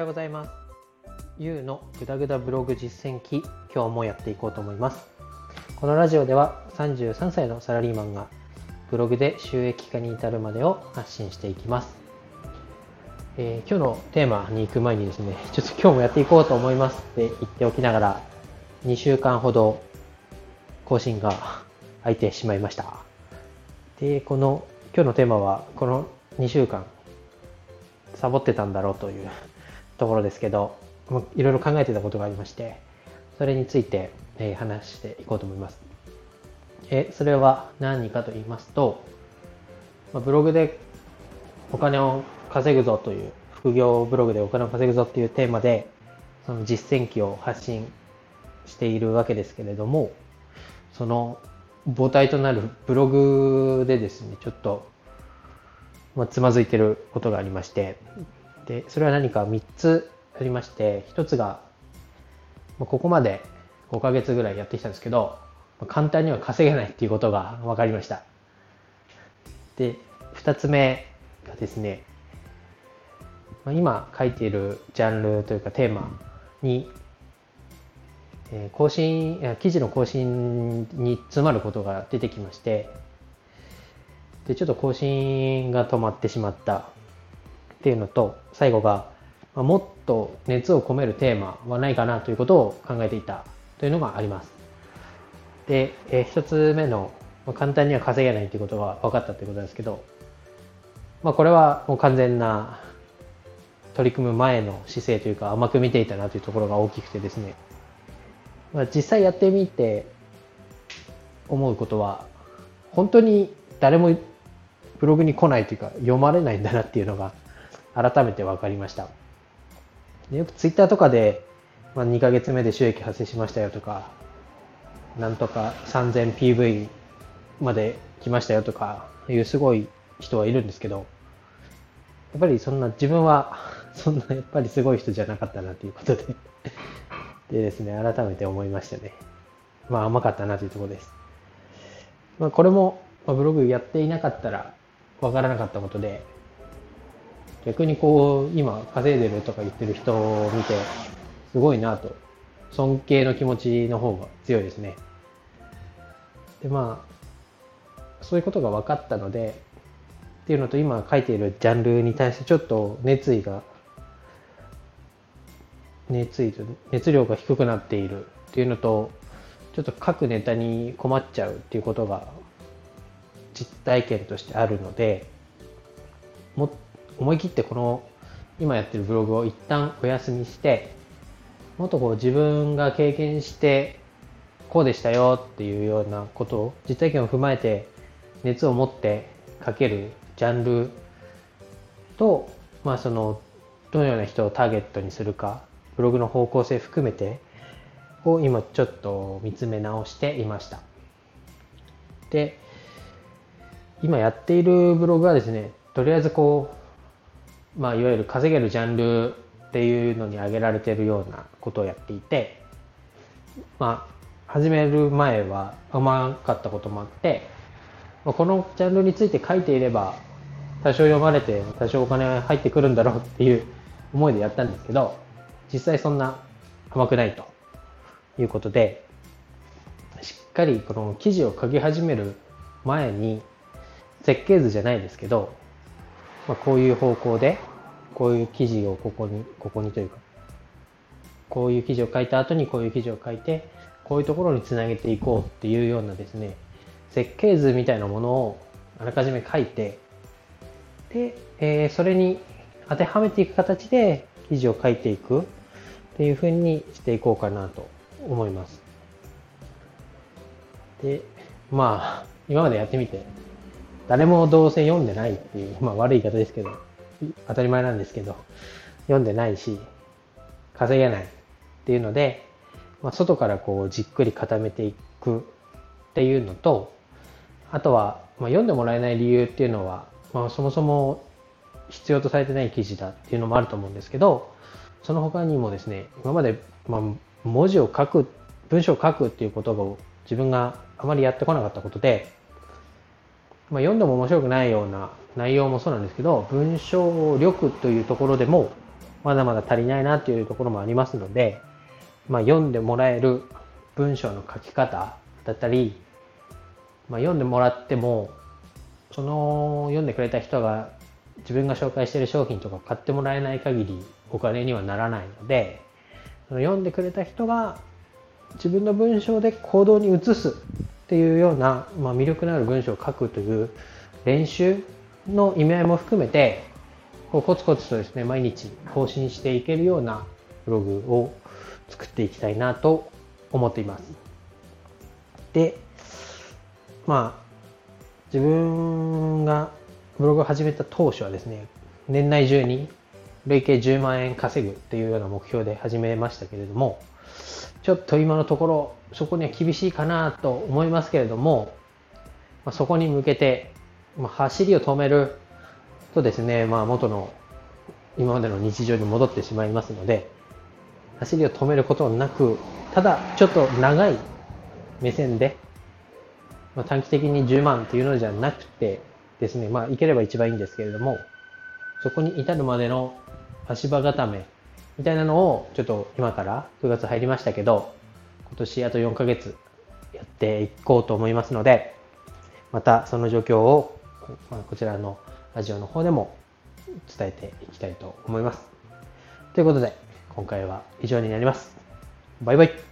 ようございます。ゆうのぐだぐだブログ実践記、今日もやっていこうと思います。このラジオでは33歳のサラリーマンがブログで収益化に至るまでを発信していきます。えー、今日のテーマに行く前にですね、ちょっと今日もやっていこうと思いますって言っておきながら、2週間ほど更新が空いてしまいました。で、この今日のテーマは、この2週間サボってたんだろうというところですけど、いろいろ考えてたことがありまして、それについて、え話していこうと思います。えそれは何かと言いますと、まブログでお金を稼ぐぞという、副業ブログでお金を稼ぐぞっていうテーマで、その実践記を発信しているわけですけれども、その母体となるブログでですね、ちょっと、まあ、つまずいてることがありまして、で、それは何か3つありまして、1つが、ここまで5ヶ月ぐらいやってきたんですけど、簡単には稼げないっていうことが分かりました。で、2つ目がですね、今書いているジャンルというかテーマに、更新、記事の更新に詰まることが出てきまして、で、ちょっと更新が止まってしまったっていうのと、最後が、もっと熱を込めるテーマはないかなということを考えていたというのがあります。で、えー、一つ目の、ま、簡単には稼げないということが分かったということですけど、まあ、これはもう完全な取り組む前の姿勢というか甘く見ていたなというところが大きくてですね、まあ、実際やってみて思うことは本当に誰もブログに来ないというか読まれないんだなっていうのが改めて分かりました。よくツイッターとかで、まあ、2ヶ月目で収益発生しましたよとか、なんとか 3000PV まで来ましたよとかいうすごい人はいるんですけど、やっぱりそんな自分は そんなやっぱりすごい人じゃなかったなということででですね、改めて思いましたね。まあ甘かったなというところです。まあこれもブログやっていなかったらわからなかったことで、逆にこう、今稼いでるとか言ってる人を見て、すごいなと、尊敬の気持ちの方が強いですね。で、まあ、そういうことが分かったので、っていうのと今書いているジャンルに対してちょっと熱意が、熱意と、熱量が低くなっているっていうのと、ちょっと書くネタに困っちゃうっていうことが実体験としてあるので、もっ思い切ってこの今やってるブログを一旦お休みしてもっとこう自分が経験してこうでしたよっていうようなことを実体験を踏まえて熱を持って書けるジャンルと、まあ、そのどのような人をターゲットにするかブログの方向性含めてを今ちょっと見つめ直していました。で今やっているブログはですねとりあえずこうまあ、いわゆる稼げるジャンルっていうのに挙げられてるようなことをやっていて、まあ、始める前は甘かったこともあって、まあ、このジャンルについて書いていれば、多少読まれて多少お金入ってくるんだろうっていう思いでやったんですけど、実際そんな甘くないということで、しっかりこの記事を書き始める前に、設計図じゃないですけど、まあ、こういう方向で、こういう記事をここに、ここにというか、こういう記事を書いた後にこういう記事を書いて、こういうところにつなげていこうっていうようなですね、設計図みたいなものをあらかじめ書いて、で、えー、それに当てはめていく形で記事を書いていくっていうふうにしていこうかなと思います。で、まあ、今までやってみて誰もどうせ読んでないっていう、まあ悪い言い方ですけど、当たり前なんですけど、読んでないし、稼げないっていうので、まあ、外からこうじっくり固めていくっていうのと、あとは、まあ、読んでもらえない理由っていうのは、まあ、そもそも必要とされてない記事だっていうのもあると思うんですけど、その他にもですね、今まで、まあ、文字を書く、文章を書くっていうことを自分があまりやってこなかったことで、まあ、読んでも面白くないような内容もそうなんですけど文章力というところでもまだまだ足りないなっていうところもありますので、まあ、読んでもらえる文章の書き方だったり、まあ、読んでもらってもその読んでくれた人が自分が紹介している商品とか買ってもらえない限りお金にはならないのでその読んでくれた人が自分の文章で行動に移すっていうような、まあ、魅力のある文章を書くという練習の意味合いも含めてこうコツコツとですね毎日更新していけるようなブログを作っていきたいなと思っています。でまあ自分がブログを始めた当初はですね年内中に累計10万円稼ぐっていうような目標で始めましたけれどもちょっと今のところそこには厳しいかなと思いますけれども、まあ、そこに向けて、まあ、走りを止めるとですね、まあ、元の今までの日常に戻ってしまいますので走りを止めることなくただちょっと長い目線で、まあ、短期的に10万っていうのじゃなくてですねまあいければ一番いいんですけれどもそこに至るまでの足場固めみたいなのをちょっと今から9月入りましたけど今年あと4ヶ月やっていこうと思いますのでまたその状況を、ま、こちらのラジオの方でも伝えていきたいと思います。ということで今回は以上になります。バイバイ。